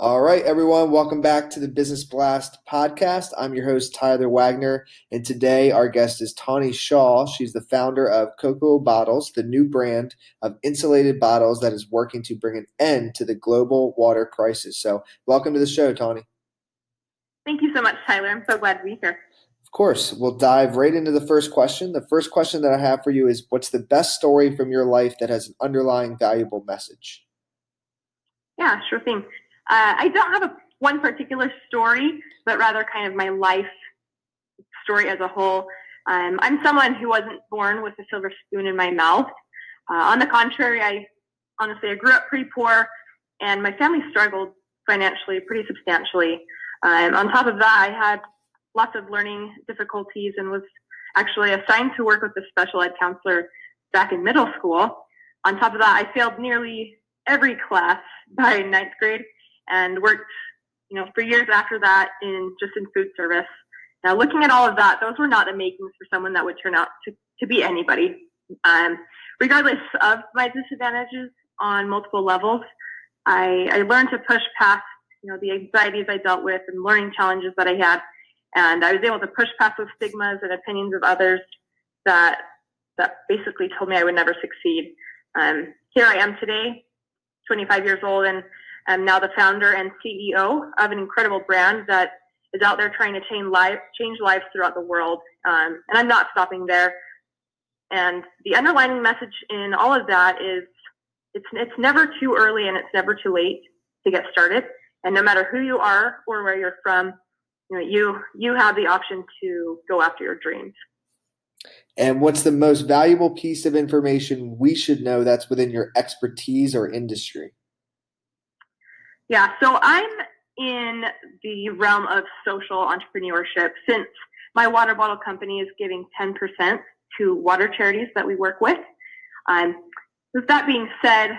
All right, everyone, welcome back to the Business Blast podcast. I'm your host, Tyler Wagner, and today our guest is Tawny Shaw. She's the founder of Kokua Bottles, the new brand of insulated bottles that is working to bring an end to the global water crisis. So, welcome to the show, Tawny. Thank you so much, Tyler. I'm so glad to be here. Of course, we'll dive right into the first question. The first question that I have for you is What's the best story from your life that has an underlying valuable message? Yeah, sure thing. Uh, I don't have a one particular story, but rather kind of my life story as a whole. Um, I'm someone who wasn't born with a silver spoon in my mouth. Uh, on the contrary, I honestly I grew up pretty poor, and my family struggled financially pretty substantially. Um, on top of that, I had lots of learning difficulties and was actually assigned to work with a special ed counselor back in middle school. On top of that, I failed nearly every class by ninth grade and worked, you know, for years after that in just in food service. Now, looking at all of that, those were not the makings for someone that would turn out to, to be anybody. Um, regardless of my disadvantages on multiple levels, I, I learned to push past, you know, the anxieties I dealt with and learning challenges that I had. And I was able to push past those stigmas and opinions of others that, that basically told me I would never succeed. Um, here I am today, 25 years old, and I'm now the founder and CEO of an incredible brand that is out there trying to change lives, change lives throughout the world. Um, and I'm not stopping there. And the underlying message in all of that is it's it's never too early and it's never too late to get started. And no matter who you are or where you're from, you know you you have the option to go after your dreams. And what's the most valuable piece of information we should know that's within your expertise or industry? Yeah, so I'm in the realm of social entrepreneurship since my water bottle company is giving 10% to water charities that we work with. Um, with that being said,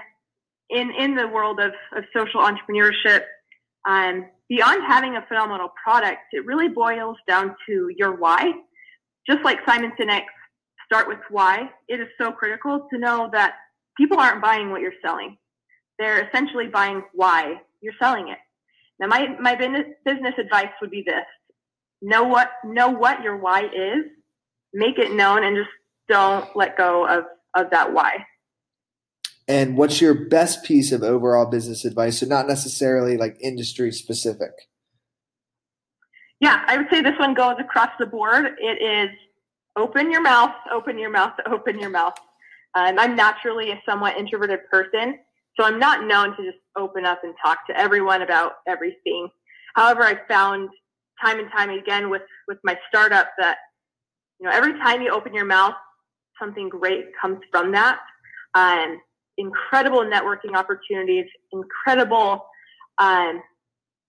in, in the world of, of social entrepreneurship, um, beyond having a phenomenal product, it really boils down to your why. Just like Simon Sinek's start with why, it is so critical to know that people aren't buying what you're selling. They're essentially buying why you're selling it. Now, my, my business, advice would be this. Know what, know what your why is, make it known, and just don't let go of, of that why. And what's your best piece of overall business advice? So not necessarily like industry specific. Yeah, I would say this one goes across the board. It is open your mouth, open your mouth, open your mouth. Um, I'm naturally a somewhat introverted person, so I'm not known to just open up and talk to everyone about everything. However, I found time and time again with, with my startup that, you know, every time you open your mouth, something great comes from that. Um, incredible networking opportunities, incredible um,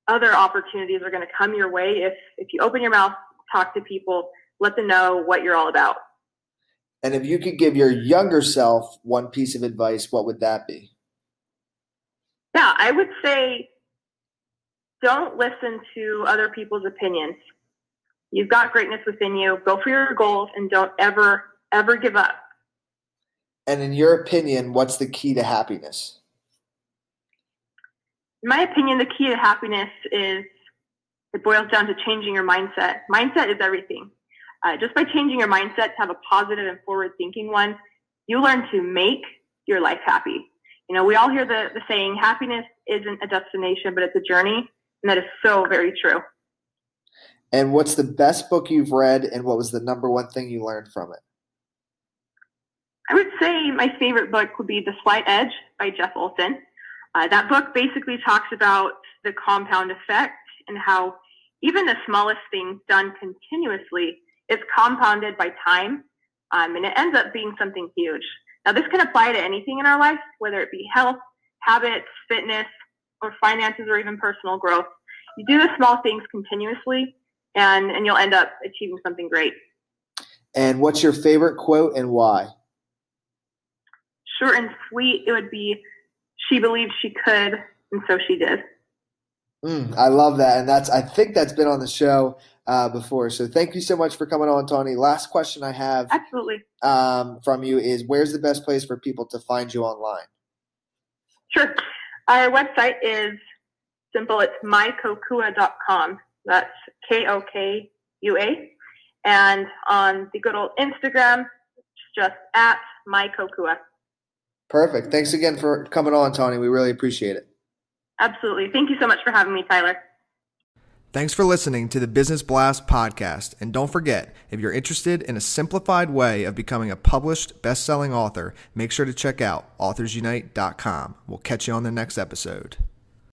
other opportunities are going to come your way if, if you open your mouth, talk to people, let them know what you're all about. And if you could give your younger self one piece of advice, what would that be? Yeah, I would say don't listen to other people's opinions. You've got greatness within you. Go for your goals and don't ever, ever give up. And in your opinion, what's the key to happiness? In my opinion, the key to happiness is it boils down to changing your mindset. Mindset is everything. Uh, just by changing your mindset to have a positive and forward thinking one, you learn to make your life happy. You know, we all hear the, the saying, happiness isn't a destination, but it's a journey. And that is so very true. And what's the best book you've read, and what was the number one thing you learned from it? I would say my favorite book would be The Slight Edge by Jeff Olson. Uh, that book basically talks about the compound effect and how even the smallest thing done continuously is compounded by time, um, and it ends up being something huge. Now, this can apply to anything in our life, whether it be health, habits, fitness, or finances, or even personal growth. You do the small things continuously, and, and you'll end up achieving something great. And what's your favorite quote and why? short and sweet, it would be she believed she could, and so she did. Mm, I love that, and that's I think that's been on the show uh, before. So thank you so much for coming on, Tawny. Last question I have absolutely um, from you is: Where's the best place for people to find you online? Sure, our website is simple. It's mykokua.com. That's K O K U A, and on the good old Instagram, it's just at mykokua. Perfect. Thanks again for coming on, Tony. We really appreciate it. Absolutely. Thank you so much for having me, Tyler. Thanks for listening to the Business Blast podcast. And don't forget, if you're interested in a simplified way of becoming a published best selling author, make sure to check out authorsunite.com. We'll catch you on the next episode.